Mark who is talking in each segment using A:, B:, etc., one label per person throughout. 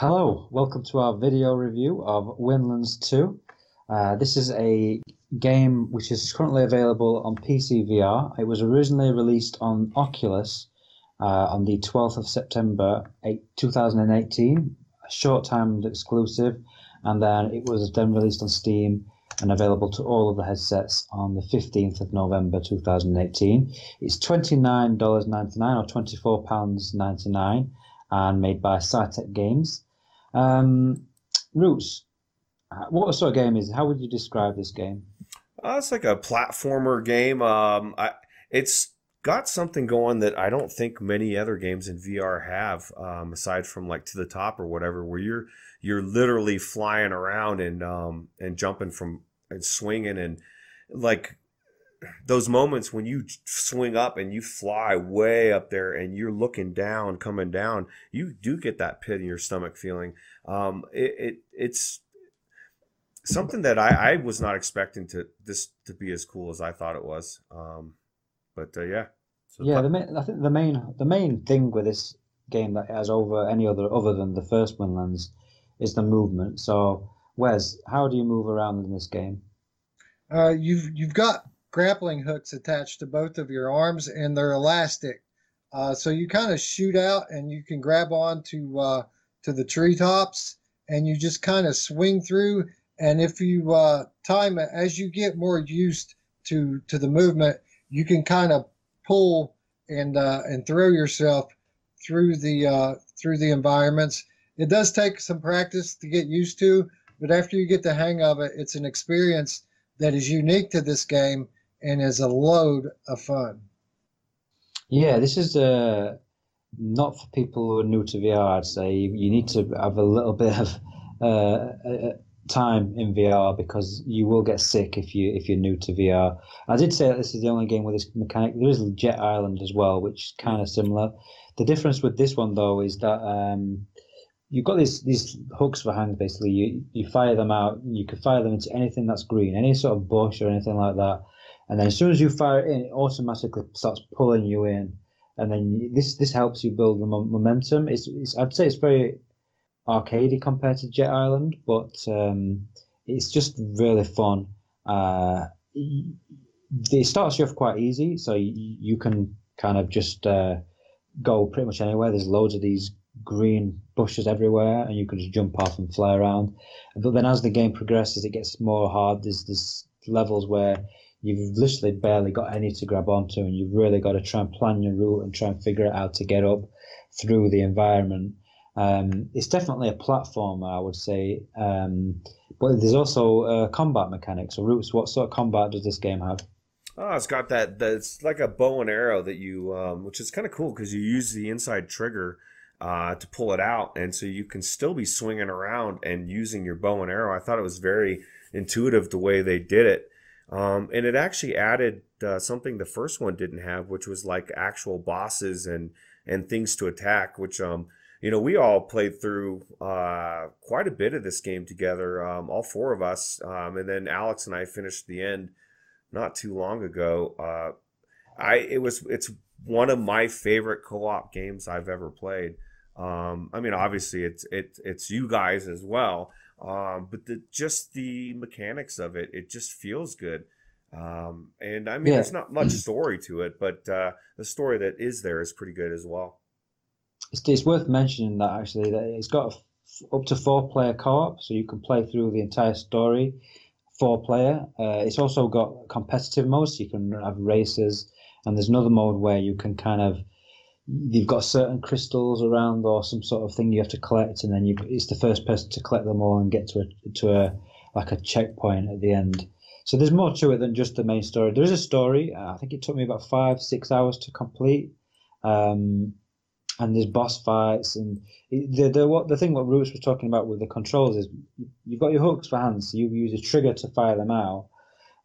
A: Hello, welcome to our video review of Windlands 2. Uh, this is a game which is currently available on PC VR. It was originally released on Oculus uh, on the 12th of September 8, 2018, a short timed exclusive, and then it was then released on Steam and available to all of the headsets on the 15th of November 2018. It's $29.99 or £24.99 and made by Psytec Games. Um, Roots, what sort of game is? How would you describe this game?
B: Uh, it's like a platformer game. Um, I, it's got something going that I don't think many other games in VR have, um, aside from like to the top or whatever, where you're you're literally flying around and um, and jumping from and swinging and like those moments when you swing up and you fly way up there and you're looking down, coming down, you do get that pit in your stomach feeling. Um, it, it it's something that I, I was not expecting to this to be as cool as I thought it was. Um, but uh, yeah,
A: so yeah. The main, I think the main the main thing with this game that has over any other other than the first Windlands is the movement. So Wes, how do you move around in this game?
C: Uh, you've you've got grappling hooks attached to both of your arms, and they're elastic. Uh, so you kind of shoot out, and you can grab on to uh, to the treetops, and you just kind of swing through. And if you uh, time it, as you get more used to to the movement, you can kind of pull and uh, and throw yourself through the uh, through the environments. It does take some practice to get used to, but after you get the hang of it, it's an experience that is unique to this game and is a load of fun.
A: Yeah, this is uh, not for people who are new to VR. I'd say you need to have a little bit of uh, time in VR because you will get sick if you if you're new to VR. I did say that this is the only game with this mechanic. There is Jet Island as well, which is kind of similar. The difference with this one though is that um, you've got these these hooks for hands. Basically, you you fire them out. You can fire them into anything that's green, any sort of bush or anything like that and then as soon as you fire it in, it automatically starts pulling you in, and then this this helps you build momentum. It's, it's I'd say it's very arcadey compared to Jet Island, but um, it's just really fun. Uh, it starts you off quite easy, so you, you can kind of just uh, go pretty much anywhere. There's loads of these green bushes everywhere, and you can just jump off and fly around. But then as the game progresses, it gets more hard. There's there's levels where you've literally barely got any to grab onto, and you've really got to try and plan your route and try and figure out how to get up through the environment. Um, it's definitely a platformer, I would say, um, but there's also a combat mechanics. So, Roots, what sort of combat does this game have?
B: Oh, it's got that. that it's like a bow and arrow that you, um, which is kind of cool because you use the inside trigger uh, to pull it out, and so you can still be swinging around and using your bow and arrow. I thought it was very intuitive the way they did it. Um, and it actually added uh, something the first one didn't have, which was like actual bosses and and things to attack. Which um, you know, we all played through uh, quite a bit of this game together, um, all four of us, um, and then Alex and I finished the end not too long ago. Uh, I it was it's one of my favorite co-op games I've ever played. Um, I mean, obviously it's it, it's you guys as well, um, but the just the mechanics of it, it just feels good. Um, and I mean, yeah. there's not much story to it, but uh, the story that is there is pretty good as well.
A: It's, it's worth mentioning that actually that it's got up to four player co-op, so you can play through the entire story four player. Uh, it's also got competitive modes, so you can have races, and there's another mode where you can kind of you've got certain crystals around or some sort of thing you have to collect, and then you it's the first person to collect them all and get to a to a like a checkpoint at the end. So there's more to it than just the main story. There is a story. Uh, I think it took me about five six hours to complete. Um, and there's boss fights and the the what the thing what Roots was talking about with the controls is you've got your hooks for hands, so you use a trigger to fire them out,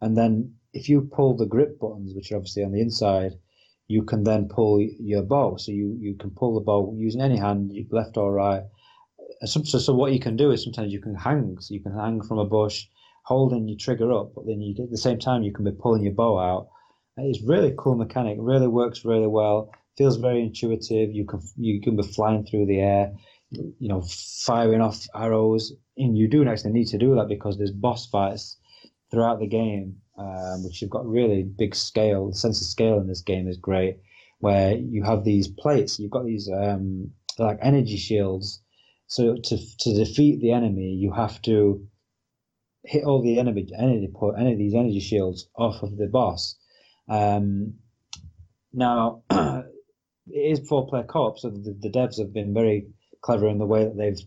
A: and then if you pull the grip buttons, which are obviously on the inside, you can then pull your bow. So you, you can pull the bow using any hand, left or right. So, so what you can do is sometimes you can hang. So you can hang from a bush, holding your trigger up, but then you at the same time you can be pulling your bow out. It's really cool mechanic. Really works really well. Feels very intuitive. You can you can be flying through the air. you know, firing off arrows. And you do actually need to do that because there's boss fights throughout the game, um, which you've got really big scale. The sense of scale in this game is great, where you have these plates. You've got these um, like energy shields. So to to defeat the enemy, you have to hit all the enemy energy put any of these energy shields off of the boss. Um, now it is four player co-op, so the, the devs have been very clever in the way that they've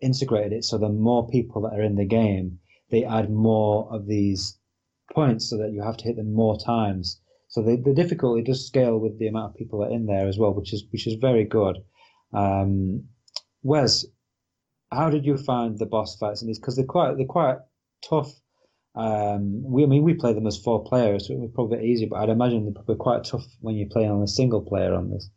A: integrated it. So the more people that are in the game, they add more of these points so that you have to hit them more times. So the, the difficulty does scale with the amount of people that are in there as well, which is which is very good. Um, Wes, how did you find the boss fights in these? Because they're quite they're quite tough. Um, we I mean we play them as four players, so it was probably easier, but I'd imagine they're probably quite tough when you're playing on a single player on this.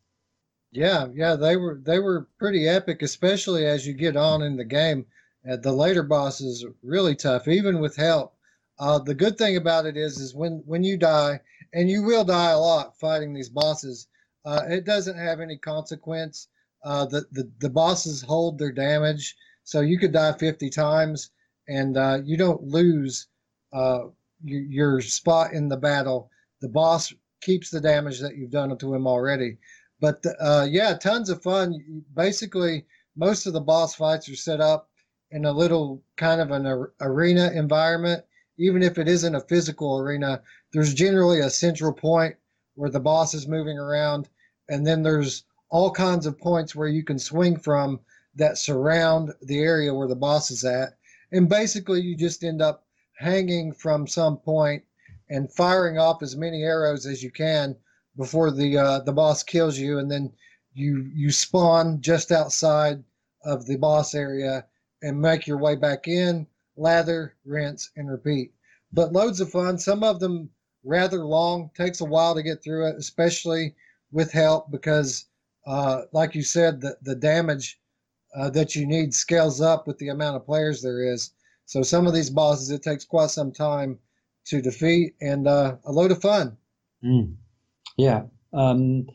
C: Yeah, yeah, they were they were pretty epic, especially as you get on in the game. Uh, the later bosses really tough, even with help. Uh, the good thing about it is, is when when you die, and you will die a lot fighting these bosses, uh, it doesn't have any consequence. Uh, the, the the bosses hold their damage, so you could die 50 times, and uh, you don't lose uh, your, spot in the battle. The boss keeps the damage that you've done to him already. But uh, yeah, tons of fun. Basically, most of the boss fights are set up in a little kind of an arena environment. Even if it isn't a physical arena, there's generally a central point where the boss is moving around, and then there's all kinds of points where you can swing from that surround the area where the boss is at. And basically, you just end up hanging from some point and firing off as many arrows as you can before the uh, the boss kills you, and then you you spawn just outside of the boss area and make your way back in, lather, rinse, and repeat. But loads of fun. Some of them rather long. Takes a while to get through it, especially with help because, uh, like you said, the the damage uh, that you need scales up with the amount of players there is. So some of these bosses it takes quite some time to defeat and uh, a load of fun.
A: Mm. Yeah. Um,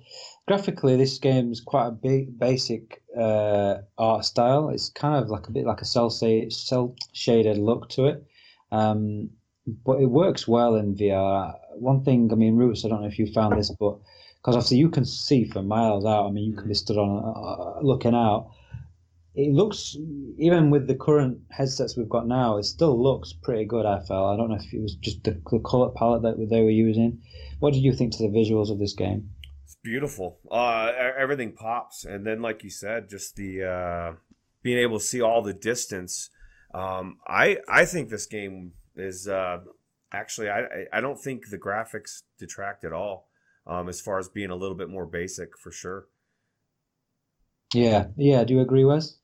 A: graphically, this game is quite a big, basic uh, art style. It's kind of like a bit like a cell, cell shaded look to it, um, but it works well in VR. One thing, I mean, Roots, I don't know if you found this, but because obviously you can see for miles out. I mean, you can be stood on uh, looking out. It looks, even with the current headsets we've got now, it still looks pretty good. I felt. I don't know if it was just the, the color palette that they were using what did you think to the visuals of this game?
B: It's beautiful. Uh, everything pops, and then, like you said, just the uh, being able to see all the distance. Um, I I think this game is uh, actually I I don't think the graphics detract at all. Um, as far as being a little bit more basic, for sure.
A: Yeah, yeah. Do you agree, Wes?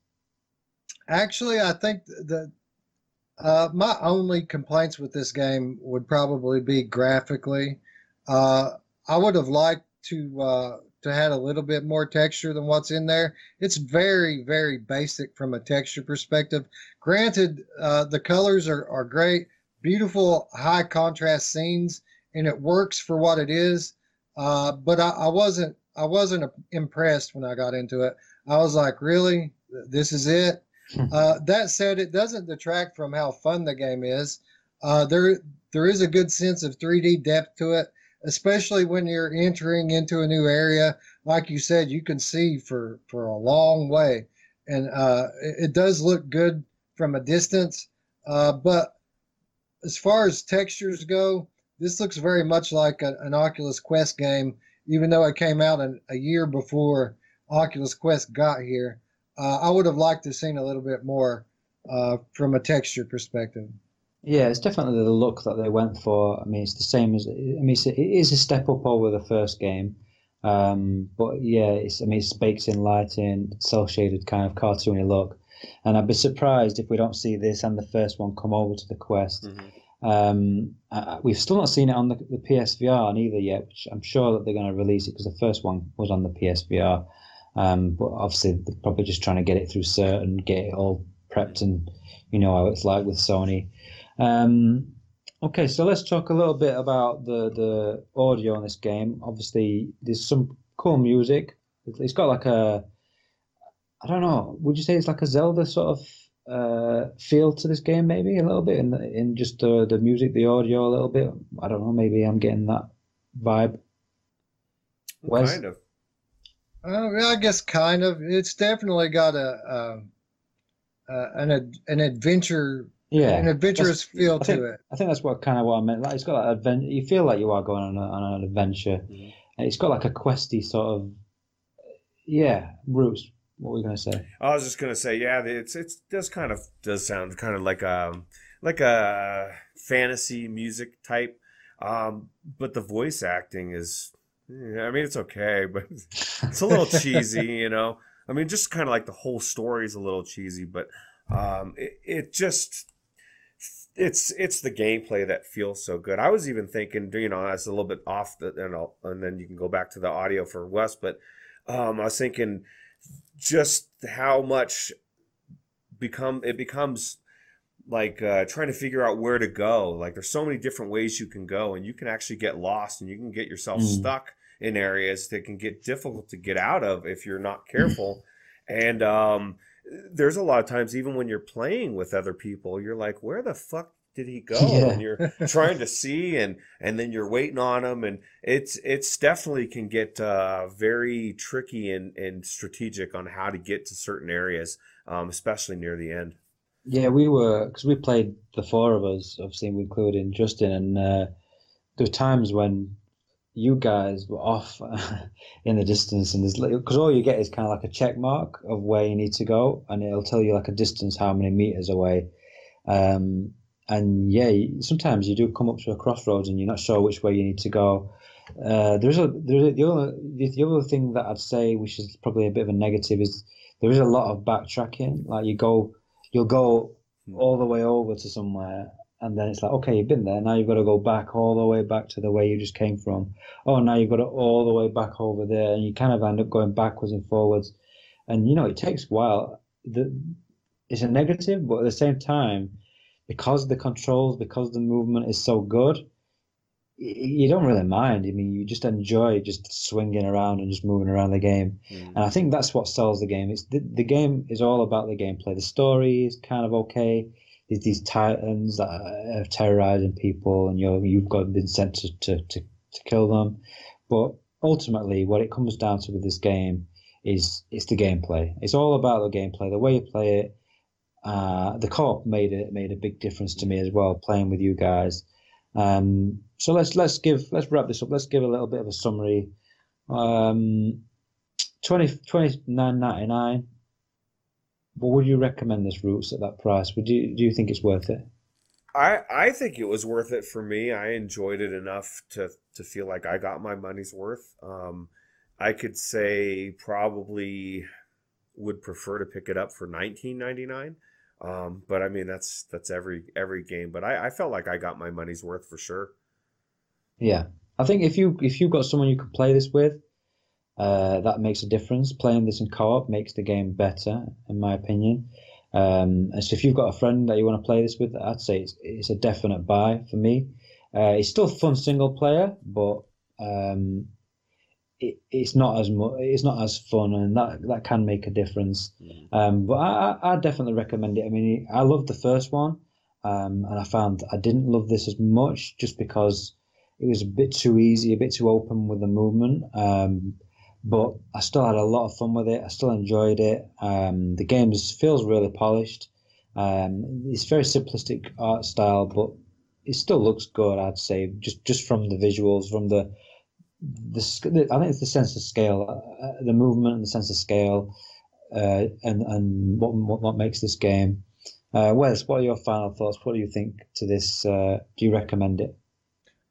C: Actually, I think that uh, my only complaints with this game would probably be graphically. Uh, I would have liked to uh, to had a little bit more texture than what's in there. It's very very basic from a texture perspective. Granted, uh, the colors are are great, beautiful high contrast scenes, and it works for what it is. Uh, but I, I wasn't I wasn't impressed when I got into it. I was like, really, this is it. Hmm. Uh, that said, it doesn't detract from how fun the game is. Uh, there, there is a good sense of 3D depth to it especially when you're entering into a new area. Like you said, you can see for, for a long way. And uh, it, it, does look good from a distance. Uh, but as far as textures go, this looks very much like a, an Oculus Quest game, even though it came out an, a year before Oculus Quest got here. Uh, I would have liked to have seen a little bit more uh, from a texture perspective.
A: Yeah, it's definitely the look that they went for. I mean, it's the same as I mean, it's, a step up over the first game, um, but yeah, it's I mean, it's baked in lighting, cell shaded kind of cartoony look, and I'd be surprised if we don't see this and the first one come over to the Quest. Mm-hmm. Um, uh, we've still not seen it on the, the PSVR neither yet, which I'm sure that they're going to release it because the first one was on the PSVR. Um, but obviously, they're probably just trying to get it through cert and get it all prepped, and you know how it's like with Sony. Um, okay, so let's talk a little bit about the the audio in this game. Obviously, there's some cool music. It's got like a I don't know. Would you say it's like a Zelda sort of uh, feel to this game, maybe a little bit in in just the the music, the audio, a little bit. I don't know. Maybe I'm getting that vibe.
B: Wes? Kind of.
C: Uh, I guess kind of. It's definitely got a, a, a an an adventure. Yeah, an adventurous that's, feel
A: think,
C: to it.
A: I think that's what kind of what I meant. Like it's got that adventure. You feel like you are going on, a, on an adventure. Mm-hmm. And it's got like a questy sort of, yeah, roots what were you gonna say?
B: I was just gonna say, yeah, it's it does kind of does sound kind of like a um, like a fantasy music type, um, but the voice acting is, I mean, it's okay, but it's a little cheesy, you know. I mean, just kind of like the whole story is a little cheesy, but um, it, it just it's it's the gameplay that feels so good. I was even thinking, you know, that's a little bit off the, and, I'll, and then you can go back to the audio for Wes, but um, I was thinking just how much become it becomes like uh, trying to figure out where to go. Like there's so many different ways you can go, and you can actually get lost, and you can get yourself mm. stuck in areas that can get difficult to get out of if you're not careful. and um, there's a lot of times, even when you're playing with other people, you're like, where the fuck did he go? Yeah. And you're trying to see, and and then you're waiting on him, and it's it's definitely can get uh, very tricky and and strategic on how to get to certain areas, um, especially near the end.
A: Yeah, we were because we played the four of us, obviously including Justin, and uh, there were times when you guys were off in the distance, and there's because all you get is kind of like a check mark of where you need to go, and it'll tell you like a distance, how many meters away. Um, and yeah, sometimes you do come up to a crossroads and you're not sure which way you need to go. Uh, there's a there's the other the other thing that I'd say, which is probably a bit of a negative, is there is a lot of backtracking. Like you go, you'll go all the way over to somewhere, and then it's like, okay, you've been there. Now you've got to go back all the way back to the way you just came from. Oh, now you've got to all the way back over there, and you kind of end up going backwards and forwards. And you know, it takes a while. The, it's a negative, but at the same time, because the controls, because the movement is so good, you don't really mind. I mean, you just enjoy just swinging around and just moving around the game. Mm. And I think that's what sells the game. It's the, the game is all about the gameplay. The story is kind of okay. These titans that are terrorizing people, and you're you've got been sent to, to, to, to kill them. But ultimately, what it comes down to with this game is it's the gameplay. It's all about the gameplay, the way you play it, uh, the co-op made it made a big difference to me as well, playing with you guys. Um, so let's let's give let's wrap this up. Let's give a little bit of a summary. Um, 20, 29.99. What would you recommend this Roots at that price? Would you do you think it's worth it?
B: I I think it was worth it for me. I enjoyed it enough to to feel like I got my money's worth. Um, I could say probably would prefer to pick it up for 19.99 um, but I mean, that's that's every every game. But I, I felt like I got my money's worth for sure.
A: Yeah, I think if you if you've got someone you can play this with, uh, that makes a difference. Playing this in co-op makes the game better, in my opinion. Um, and so if you've got a friend that you want to play this with, I'd say it's, it's a definite buy for me. Uh, it's still fun single player, but um, it, it's not as much, it's not as fun, and that that can make a difference. Mm. Um, but I, I, I definitely recommend it. I mean, I loved the first one, um, and I found I didn't love this as much just because it was a bit too easy, a bit too open with the movement. But I still had a lot of fun with it. I still enjoyed it. Um, the game feels really polished. Um, it's very simplistic art style, but it still looks good. I'd say just just from the visuals, from the the, I think it's the sense of scale, uh, uh, the movement and the sense of scale, uh, and and what, what, what makes this game. Uh, Wes, what are your final thoughts? What do you think to this? Uh, do you recommend it?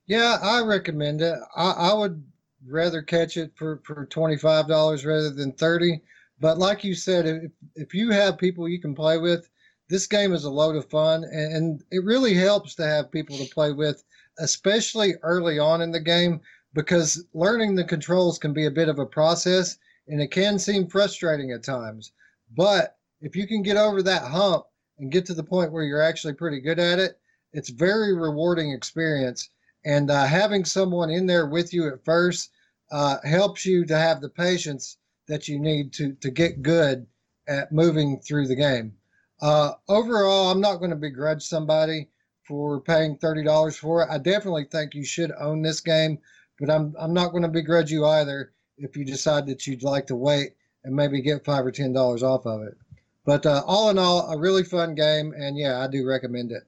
C: Yeah, I recommend it. I, I would rather catch it for, for twenty five dollars rather than thirty. But like you said, if if you have people you can play with, this game is a load of fun, and, and it really helps to have people to play with, especially early on in the game because learning the controls can be a bit of a process and it can seem frustrating at times. But if you can get over that hump and get to the point where you're actually pretty good at it, it's very rewarding experience. And uh, having someone in there with you at first uh, helps you to have the patience that you need to to get good at moving through the game. Uh, overall, I'm not going to begrudge somebody for paying thirty dollars for it. I definitely think you should own this game, but I'm I'm not going to begrudge you either if you decide that you'd like to wait and maybe get five or ten dollars off of it. But uh, all in all, a really fun game, and yeah, I do recommend it.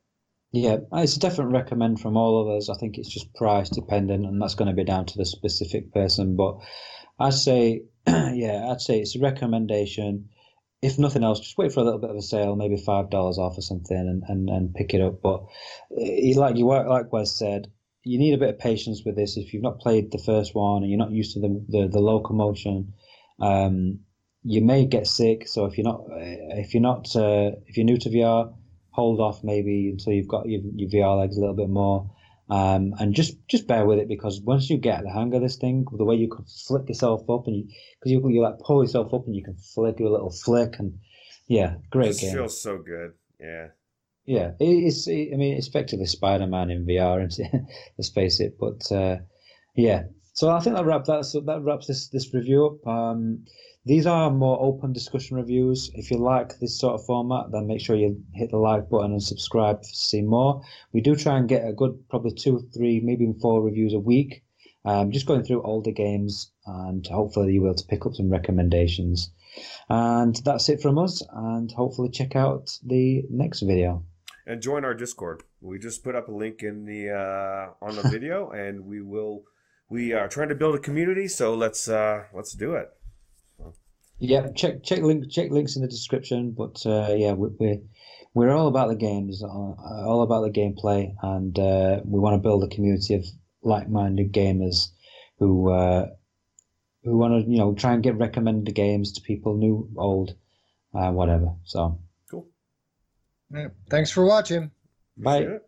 A: Yeah, it's a definite recommend from all of us. I think it's just price dependent, and that's going to be down to the specific person. But I'd say, yeah, I'd say it's a recommendation. If nothing else, just wait for a little bit of a sale, maybe five dollars off or something, and, and, and pick it up. But eh, like you like Wes said, you need a bit of patience with this. If you've not played the first one and you're not used to the the, the locomotion, um, you may get sick. So if you're not eh, if you're not uh, if you're new to VR hold off maybe until you've got your, your VR legs a little bit more. Um, and just just bear with it because once you get the hang of this thing, the way you can flick yourself up and you because you, you like pull yourself up and you can flick do a little flick and yeah, great
B: this
A: game.
B: feels so good. Yeah.
A: Yeah, it, it's. It, I mean, it's effectively Spider Man in VR, and let's face it. But uh, yeah, so I think that wraps that that wraps this this review up. Um, these are more open discussion reviews. If you like this sort of format, then make sure you hit the like button and subscribe to see more. We do try and get a good, probably two, three, maybe even four reviews a week. Um, just going through older games, and hopefully you will to pick up some recommendations. And that's it from us. And hopefully check out the next video.
B: And join our Discord. We just put up a link in the uh, on the video, and we will. We are trying to build a community, so let's uh, let's do it.
A: Yeah, check check link check links in the description. But uh, yeah, we, we're we're all about the games, uh, all about the gameplay, and uh, we want to build a community of like-minded gamers who uh, who want to you know try and get recommended games to people, new, old, uh, whatever. So
B: cool.
C: Yeah. Thanks for watching.
A: Bye.